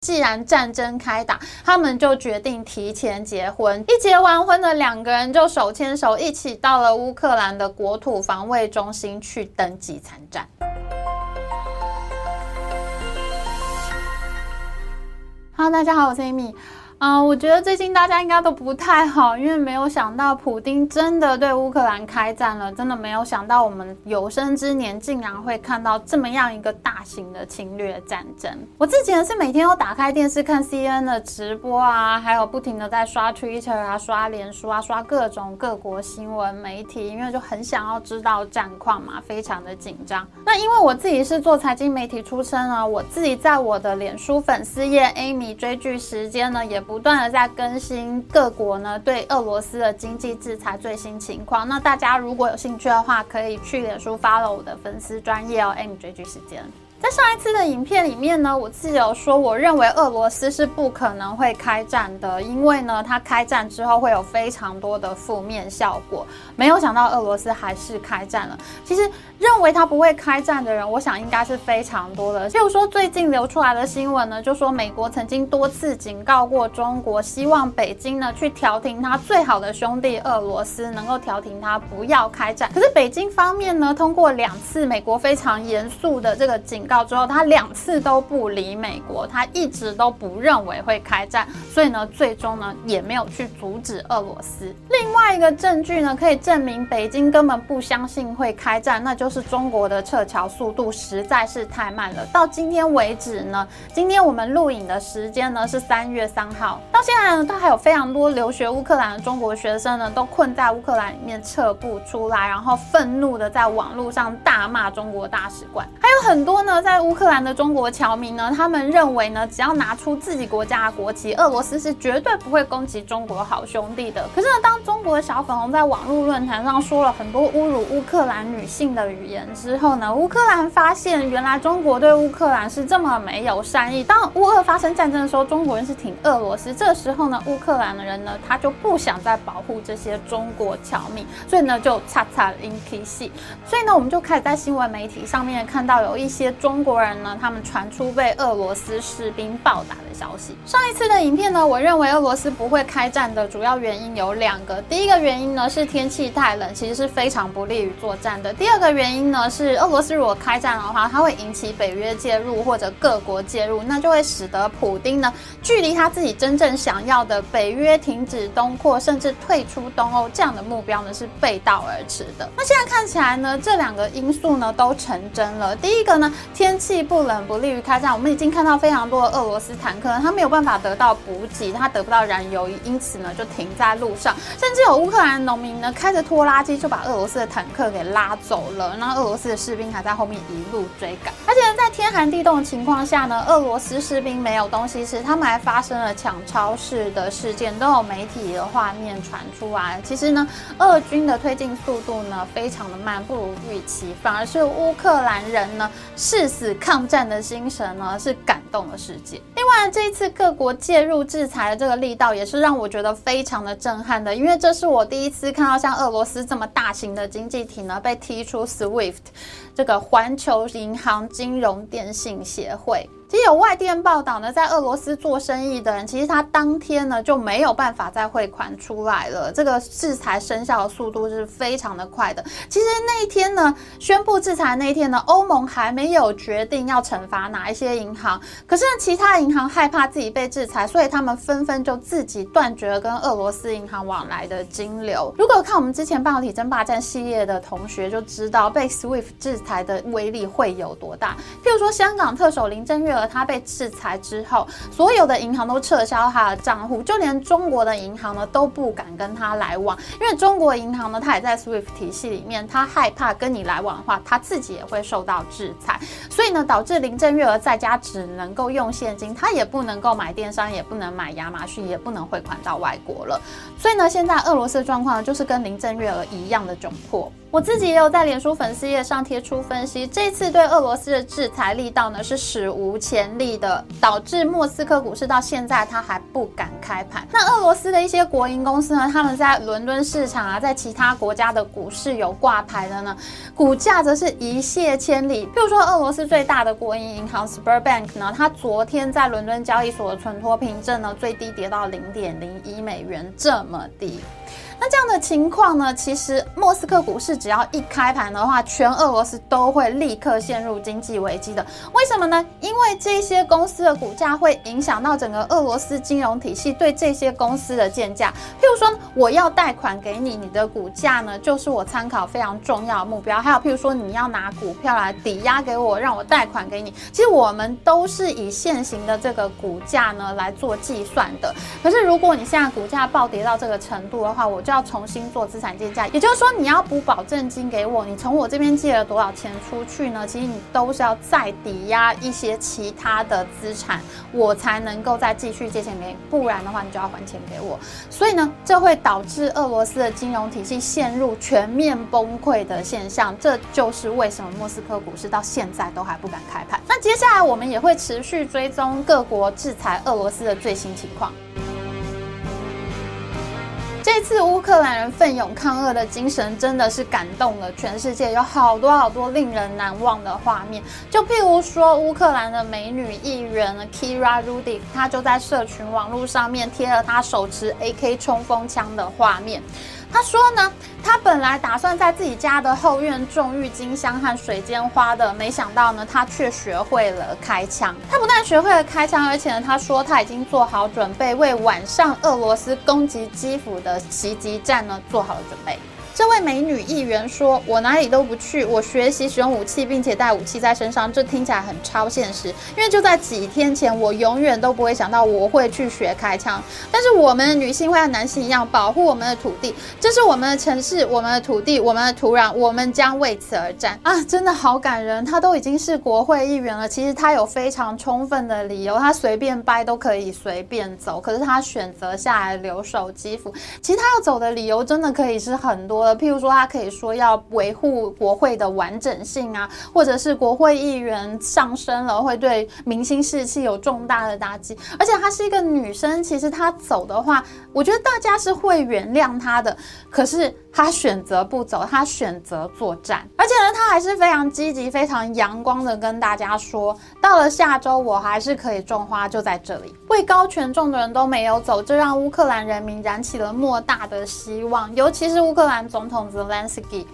既然战争开打，他们就决定提前结婚。一结完婚的两个人就手牵手一起到了乌克兰的国土防卫中心去登记参战。Hello，大家好，我是 Amy。啊，我觉得最近大家应该都不太好，因为没有想到普丁真的对乌克兰开战了，真的没有想到我们有生之年竟然会看到这么样一个大型的侵略战争。我自己呢是每天都打开电视看 CNN 的直播啊，还有不停的在刷 Twitter 啊、刷脸书啊、刷各种各国新闻媒体，因为就很想要知道战况嘛，非常的紧张。那因为我自己是做财经媒体出身啊，我自己在我的脸书粉丝页 Amy 追剧时间呢也。不断的在更新各国呢对俄罗斯的经济制裁最新情况。那大家如果有兴趣的话，可以去脸书 follow 我的粉丝专业哦，M 追剧时间。在上一次的影片里面呢，我自己有说，我认为俄罗斯是不可能会开战的，因为呢，它开战之后会有非常多的负面效果。没有想到俄罗斯还是开战了。其实认为它不会开战的人，我想应该是非常多的。譬如说，最近流出来的新闻呢，就说美国曾经多次警告过中国，希望北京呢去调停他最好的兄弟俄罗斯，能够调停他不要开战。可是北京方面呢，通过两次美国非常严肃的这个警。告之后，他两次都不理美国，他一直都不认为会开战，所以呢，最终呢也没有去阻止俄罗斯。另外一个证据呢，可以证明北京根本不相信会开战，那就是中国的撤侨速度实在是太慢了。到今天为止呢，今天我们录影的时间呢是三月三号，到现在呢，都还有非常多留学乌克兰的中国学生呢，都困在乌克兰里面撤不出来，然后愤怒的在网络上大骂中国大使馆，还有很多呢。在乌克兰的中国侨民呢，他们认为呢，只要拿出自己国家的国旗，俄罗斯是绝对不会攻击中国好兄弟的。可是呢，当中国的小粉红在网络论坛上说了很多侮辱乌克兰女性的语言之后呢，乌克兰发现原来中国对乌克兰是这么没有善意。当乌俄发生战争的时候，中国人是挺俄罗斯，这时候呢，乌克兰的人呢，他就不想再保护这些中国侨民，所以呢，就擦擦 in K 系。所以呢，我们就开始在新闻媒体上面看到有一些中。中国人呢，他们传出被俄罗斯士兵暴打的消息。上一次的影片呢，我认为俄罗斯不会开战的主要原因有两个。第一个原因呢是天气太冷，其实是非常不利于作战的。第二个原因呢是俄罗斯如果开战的话，它会引起北约介入或者各国介入，那就会使得普丁呢距离他自己真正想要的北约停止东扩甚至退出东欧这样的目标呢是背道而驰的。那现在看起来呢，这两个因素呢都成真了。第一个呢。天气不冷不利于开战，我们已经看到非常多的俄罗斯坦克，它没有办法得到补给，它得不到燃油，因此呢就停在路上，甚至有乌克兰农民呢开着拖拉机就把俄罗斯的坦克给拉走了，那俄罗斯的士兵还在后面一路追赶，而且在天寒地冻的情况下呢，俄罗斯士兵没有东西吃，他们还发生了抢超市的事件，都有媒体的画面传出来。其实呢，俄军的推进速度呢非常的慢，不如预期，反而是乌克兰人呢誓。死抗战的精神呢，是感动了世界。另外，这一次各国介入制裁的这个力道，也是让我觉得非常的震撼的，因为这是我第一次看到像俄罗斯这么大型的经济体呢，被踢出 SWIFT 这个环球银行金融电信协会。其实有外电报道呢，在俄罗斯做生意的人，其实他当天呢就没有办法再汇款出来了。这个制裁生效的速度是非常的快的。其实那一天呢，宣布制裁那一天呢，欧盟还没有决定要惩罚哪一些银行，可是呢，其他银行害怕自己被制裁，所以他们纷纷就自己断绝了跟俄罗斯银行往来的金流。如果看我们之前半导体争霸战系列的同学就知道，被 SWIFT 制裁的威力会有多大。譬如说，香港特首林郑月娥娥。他被制裁之后，所有的银行都撤销他的账户，就连中国的银行呢都不敢跟他来往，因为中国银行呢，它也在 SWIFT 体系里面，他害怕跟你来往的话，他自己也会受到制裁，所以呢，导致林郑月娥在家只能够用现金，他也不能够买电商，也不能买亚马逊，也不能汇款到外国了。所以呢，现在俄罗斯的状况就是跟林郑月娥一样的窘迫。我自己也有在脸书粉丝页上贴出分析，这次对俄罗斯的制裁力道呢是史无前。潜力的，导致莫斯科股市到现在它还不敢开盘。那俄罗斯的一些国营公司呢，他们在伦敦市场啊，在其他国家的股市有挂牌的呢，股价则是一泻千里。譬如说，俄罗斯最大的国营银行 Sberbank 呢，它昨天在伦敦交易所的存托凭证呢，最低跌到零点零一美元，这么低。那这样的情况呢？其实莫斯科股市只要一开盘的话，全俄罗斯都会立刻陷入经济危机的。为什么呢？因为这些公司的股价会影响到整个俄罗斯金融体系对这些公司的建价。譬如说，我要贷款给你，你的股价呢，就是我参考非常重要的目标。还有譬如说，你要拿股票来抵押给我，让我贷款给你。其实我们都是以现行的这个股价呢来做计算的。可是如果你现在股价暴跌到这个程度的话，我就要重新做资产建价，也就是说，你要补保证金给我，你从我这边借了多少钱出去呢？其实你都是要再抵押一些其他的资产，我才能够再继续借钱给你，不然的话，你就要还钱给我。所以呢，这会导致俄罗斯的金融体系陷入全面崩溃的现象。这就是为什么莫斯科股市到现在都还不敢开盘。那接下来我们也会持续追踪各国制裁俄罗斯的最新情况。这次乌克兰人奋勇抗俄的精神真的是感动了全世界，有好多好多令人难忘的画面。就譬如说，乌克兰的美女艺人 Kira Rudy，她就在社群网络上面贴了她手持 AK 冲锋枪的画面。他说呢，他本来打算在自己家的后院种郁金香和水仙花的，没想到呢，他却学会了开枪。他不但学会了开枪，而且呢，他说他已经做好准备，为晚上俄罗斯攻击基辅的袭击战呢，做好了准备。这位美女议员说：“我哪里都不去，我学习使用武器，并且带武器在身上。这听起来很超现实，因为就在几天前，我永远都不会想到我会去学开枪。但是我们的女性会像男性一样保护我们的土地，这是我们的城市、我们的土地、我们的土壤，我们将为此而战啊！真的好感人。他都已经是国会议员了，其实他有非常充分的理由，他随便掰都可以随便走，可是他选择下来留守基辅。其实他要走的理由真的可以是很多。”譬如说，他可以说要维护国会的完整性啊，或者是国会议员上升了会对明星士气有重大的打击。而且她是一个女生，其实她走的话，我觉得大家是会原谅她的。可是。他选择不走，他选择作战，而且呢，他还是非常积极、非常阳光的跟大家说，到了下周我还是可以种花，就在这里。位高权重的人都没有走，这让乌克兰人民燃起了莫大的希望。尤其是乌克兰总统 Zelensky，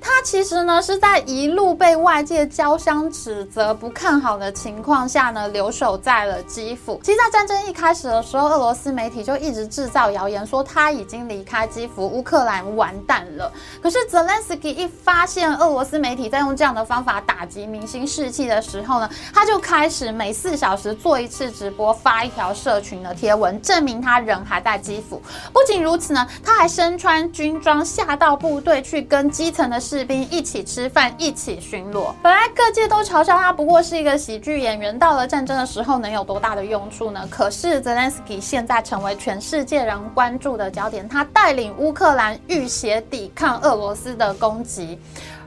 他其实呢是在一路被外界交相指责、不看好的情况下呢，留守在了基辅。其实，在战争一开始的时候，俄罗斯媒体就一直制造谣言，说他已经离开基辅，乌克兰完。淡了。可是泽连斯基一发现俄罗斯媒体在用这样的方法打击明星士气的时候呢，他就开始每四小时做一次直播，发一条社群的贴文，证明他人还在基辅。不仅如此呢，他还身穿军装下到部队去跟基层的士兵一起吃饭，一起巡逻。本来各界都嘲笑他不过是一个喜剧演员，到了战争的时候能有多大的用处呢？可是泽连斯基现在成为全世界人关注的焦点，他带领乌克兰浴血。抵抗俄罗斯的攻击。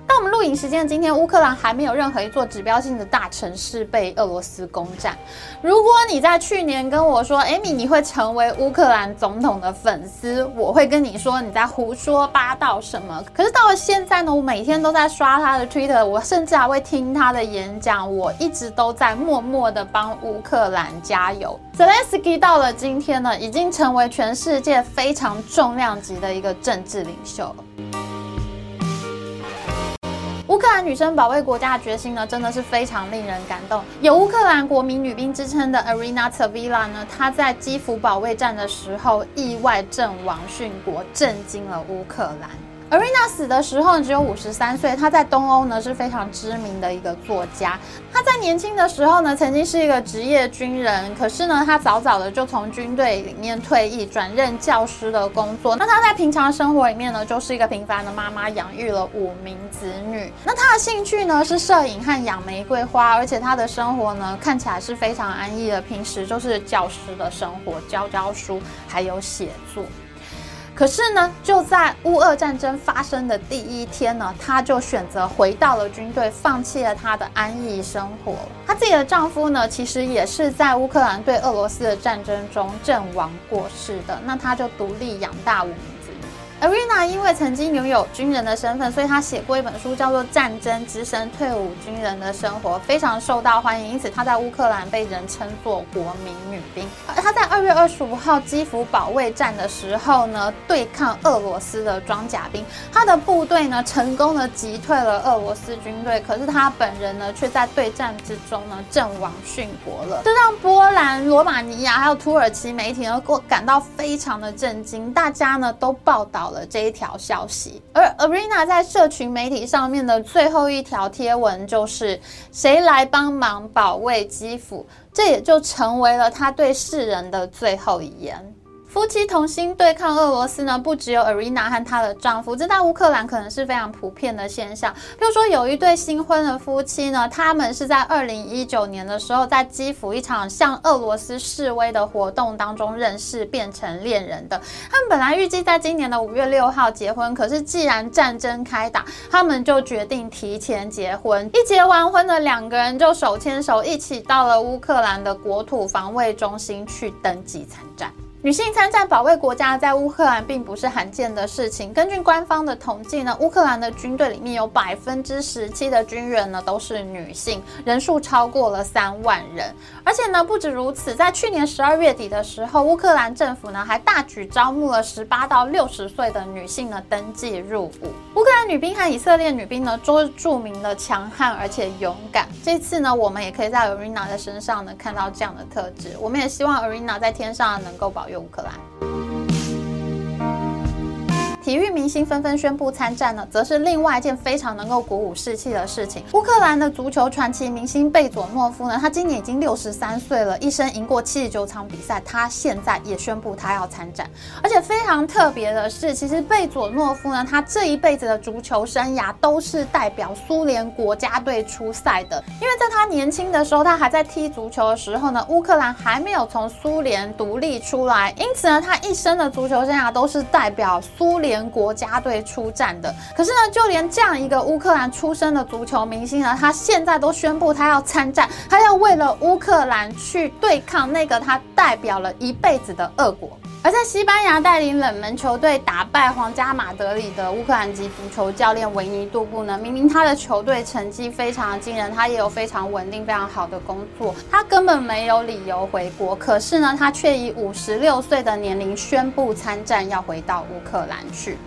到我们录影时间的今天，乌克兰还没有任何一座指标性的大城市被俄罗斯攻占。如果你在去年跟我说，艾米，你会成为乌克兰总统的粉丝，我会跟你说你在胡说八道什么。可是到了现在呢，我每天都在刷他的 Twitter，我甚至还会听他的演讲，我一直都在默默的帮乌克兰加油。Zelensky 到了今天呢，已经成为全世界非常重量级的一个政治领袖了。乌克兰女生保卫国家的决心呢，真的是非常令人感动。有乌克兰国民女兵之称的 Arena t a v i l a 呢，她在基辅保卫战的时候意外阵亡殉国，震惊了乌克兰。而瑞娜死的时候只有五十三岁，她在东欧呢是非常知名的一个作家。她在年轻的时候呢，曾经是一个职业军人，可是呢，她早早的就从军队里面退役，转任教师的工作。那她在平常生活里面呢，就是一个平凡的妈妈，养育了五名子女。那她的兴趣呢是摄影和养玫瑰花，而且她的生活呢看起来是非常安逸的，平时就是教师的生活，教教书，还有写作。可是呢，就在乌俄战争发生的第一天呢，她就选择回到了军队，放弃了她的安逸生活。她自己的丈夫呢，其实也是在乌克兰对俄罗斯的战争中阵亡过世的。那她就独立养大五。Arena 因为曾经拥有军人的身份，所以他写过一本书，叫做《战争之声：退伍军人的生活》，非常受到欢迎。因此，他在乌克兰被人称作“国民女兵”。他在二月二十五号基辅保卫战的时候呢，对抗俄罗斯的装甲兵，他的部队呢成功的击退了俄罗斯军队。可是他本人呢，却在对战之中呢阵亡殉国了。这让波兰、罗马尼亚还有土耳其媒体呢，过感到非常的震惊。大家呢都报道。了这一条消息，而 Arena 在社群媒体上面的最后一条贴文就是“谁来帮忙保卫基辅”，这也就成为了他对世人的最后遗言。夫妻同心对抗俄罗斯呢，不只有 Arena 和她的丈夫，这在乌克兰可能是非常普遍的现象。比如说，有一对新婚的夫妻呢，他们是在二零一九年的时候，在基辅一场向俄罗斯示威的活动当中认识，变成恋人的。他们本来预计在今年的五月六号结婚，可是既然战争开打，他们就决定提前结婚。一结完婚的两个人就手牵手一起到了乌克兰的国土防卫中心去登记参战。女性参战保卫国家，在乌克兰并不是罕见的事情。根据官方的统计呢，乌克兰的军队里面有百分之十七的军人呢都是女性，人数超过了三万人。而且呢，不止如此，在去年十二月底的时候，乌克兰政府呢还大举招募了十八到六十岁的女性呢登记入伍。乌克兰女兵和以色列女兵呢都是著名的强悍而且勇敢。这次呢，我们也可以在 Arena 的身上呢看到这样的特质。我们也希望 Arena 在天上能够保。用乌克兰。体育明星纷纷宣布参战呢，则是另外一件非常能够鼓舞士气的事情。乌克兰的足球传奇明星贝佐诺夫呢，他今年已经六十三岁了，一生赢过七十九场比赛，他现在也宣布他要参战。而且非常特别的是，其实贝佐诺夫呢，他这一辈子的足球生涯都是代表苏联国家队出赛的。因为在他年轻的时候，他还在踢足球的时候呢，乌克兰还没有从苏联独立出来，因此呢，他一生的足球生涯都是代表苏联。国家队出战的，可是呢，就连这样一个乌克兰出身的足球明星呢，他现在都宣布他要参战，他要为了乌克兰去对抗那个他代表了一辈子的恶果。而在西班牙带领冷门球队打败皇家马德里的乌克兰籍足球教练维尼杜布呢，明明他的球队成绩非常惊人，他也有非常稳定、非常好的工作，他根本没有理由回国。可是呢，他却以五十六岁的年龄宣布参战，要回到乌克兰去。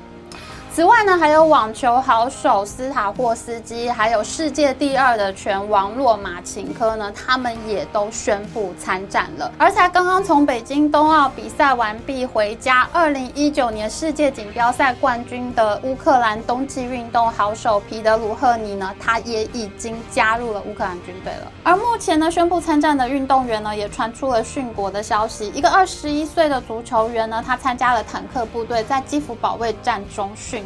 此外呢，还有网球好手斯塔霍斯基，还有世界第二的拳王洛马琴科呢，他们也都宣布参战了。而且刚刚从北京冬奥比赛完毕回家，二零一九年世界锦标赛冠军的乌克兰冬季运动好手皮德鲁赫尼呢，他也已经加入了乌克兰军队了。而目前呢，宣布参战的运动员呢，也传出了殉国的消息。一个二十一岁的足球员呢，他参加了坦克部队，在基辅保卫战中殉。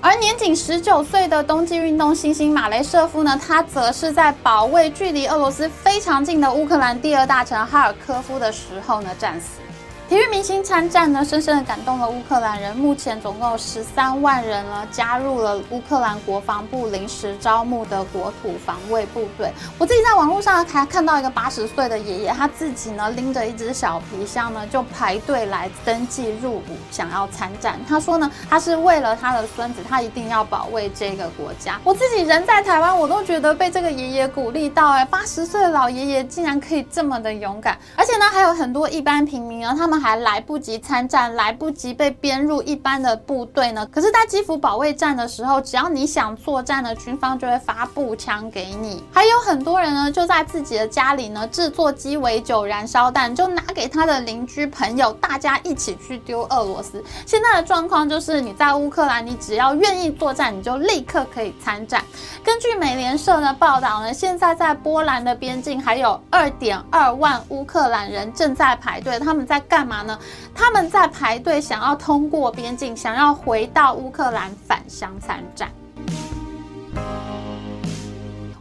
而年仅十九岁的冬季运动新星马雷舍夫呢，他则是在保卫距离俄罗斯非常近的乌克兰第二大城哈尔科夫的时候呢战死。体育明星参战呢，深深的感动了乌克兰人。目前总共有十三万人呢，加入了乌克兰国防部临时招募的国土防卫部队。我自己在网络上还看到一个八十岁的爷爷，他自己呢拎着一只小皮箱呢，就排队来登记入伍，想要参战。他说呢，他是为了他的孙子，他一定要保卫这个国家。我自己人在台湾，我都觉得被这个爷爷鼓励到。哎，八十岁的老爷爷竟然可以这么的勇敢，而且呢，还有很多一般平民啊，他们。还来不及参战，来不及被编入一般的部队呢。可是，在基辅保卫战的时候，只要你想作战呢，军方就会发步枪给你。还有很多人呢，就在自己的家里呢制作鸡尾酒、燃烧弹，就拿给他的邻居朋友，大家一起去丢俄罗斯。现在的状况就是，你在乌克兰，你只要愿意作战，你就立刻可以参战。根据美联社的报道呢，现在在波兰的边境还有二点二万乌克兰人正在排队，他们在干？干嘛呢？他们在排队，想要通过边境，想要回到乌克兰返乡参战。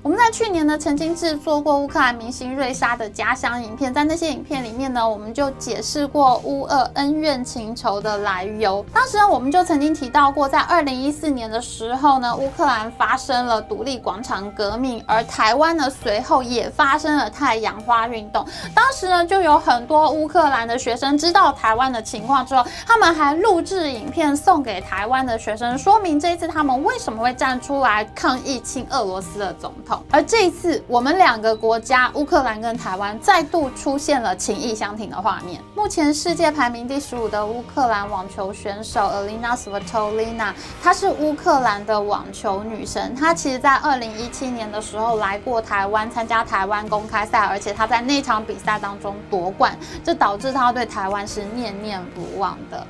我们在去年呢，曾经制作过乌克兰明星瑞莎的家乡影片，在那些影片里面呢，我们就解释过乌俄恩怨情仇的来由。当时呢，我们就曾经提到过，在二零一四年的时候呢，乌克兰发生了独立广场革命，而台湾呢，随后也发生了太阳花运动。当时呢，就有很多乌克兰的学生知道台湾的情况之后，他们还录制影片送给台湾的学生，说明这一次他们为什么会站出来抗议亲俄罗斯的总统。而这一次，我们两个国家乌克兰跟台湾再度出现了情意相挺的画面。目前世界排名第十五的乌克兰网球选手 Alina Svitolina，她是乌克兰的网球女神。她其实在二零一七年的时候来过台湾参加台湾公开赛，而且她在那场比赛当中夺冠，这导致她对台湾是念念不忘的。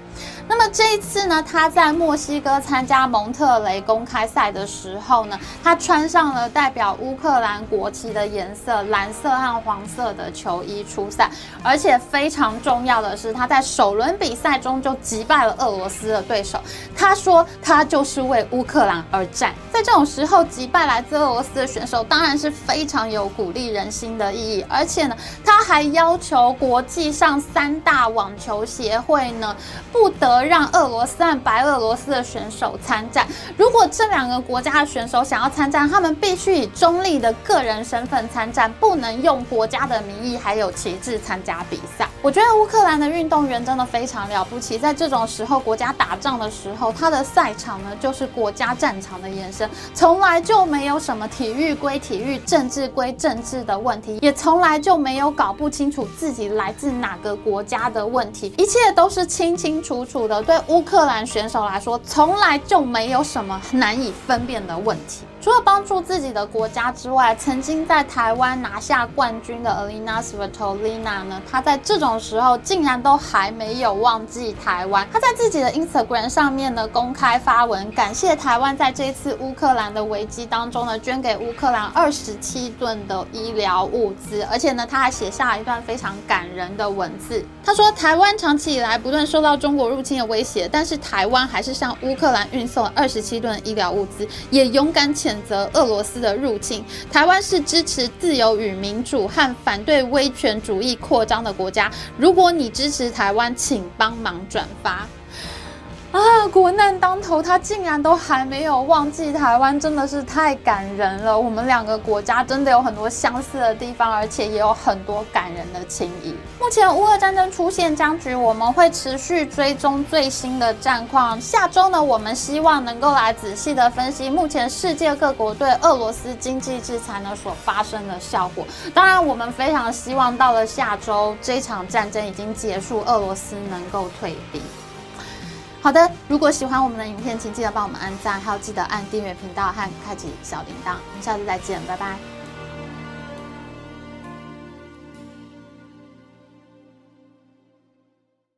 那么这一次呢，他在墨西哥参加蒙特雷公开赛的时候呢，他穿上了代表乌克兰国旗的颜色蓝色和黄色的球衣出赛，而且非常重要的是，他在首轮比赛中就击败了俄罗斯的对手。他说他就是为乌克兰而战，在这种时候击败来自俄罗斯的选手，当然是非常有鼓励人心的意义。而且呢，他还要求国际上三大网球协会呢不得。而让俄罗斯和白俄罗斯的选手参战。如果这两个国家的选手想要参战，他们必须以中立的个人身份参战，不能用国家的名义还有旗帜参加比赛。我觉得乌克兰的运动员真的非常了不起，在这种时候，国家打仗的时候，他的赛场呢就是国家战场的延伸，从来就没有什么体育归体育、政治归政治的问题，也从来就没有搞不清楚自己来自哪个国家的问题，一切都是清清楚楚。的对乌克兰选手来说，从来就没有什么难以分辨的问题。除了帮助自己的国家之外，曾经在台湾拿下冠军的 Alina Svitolina 呢，她在这种时候竟然都还没有忘记台湾。她在自己的 Instagram 上面呢公开发文，感谢台湾在这一次乌克兰的危机当中呢，捐给乌克兰二十七吨的医疗物资，而且呢，他还写下一段非常感人的文字。他说：“台湾长期以来不断受到中国入侵面威胁，但是台湾还是向乌克兰运送二十七吨医疗物资，也勇敢谴责俄罗斯的入侵，台湾是支持自由与民主和反对威权主义扩张的国家。如果你支持台湾，请帮忙转发。啊！国难当头，他竟然都还没有忘记台湾，真的是太感人了。我们两个国家真的有很多相似的地方，而且也有很多感人的情谊。目前乌俄战争出现僵局，我们会持续追踪最新的战况。下周呢，我们希望能够来仔细的分析目前世界各国对俄罗斯经济制裁呢所发生的效果。当然，我们非常希望到了下周这场战争已经结束，俄罗斯能够退兵。好的，如果喜欢我们的影片，请记得帮我们按赞，还有记得按订阅频道和开启小铃铛。我们下次再见，拜拜。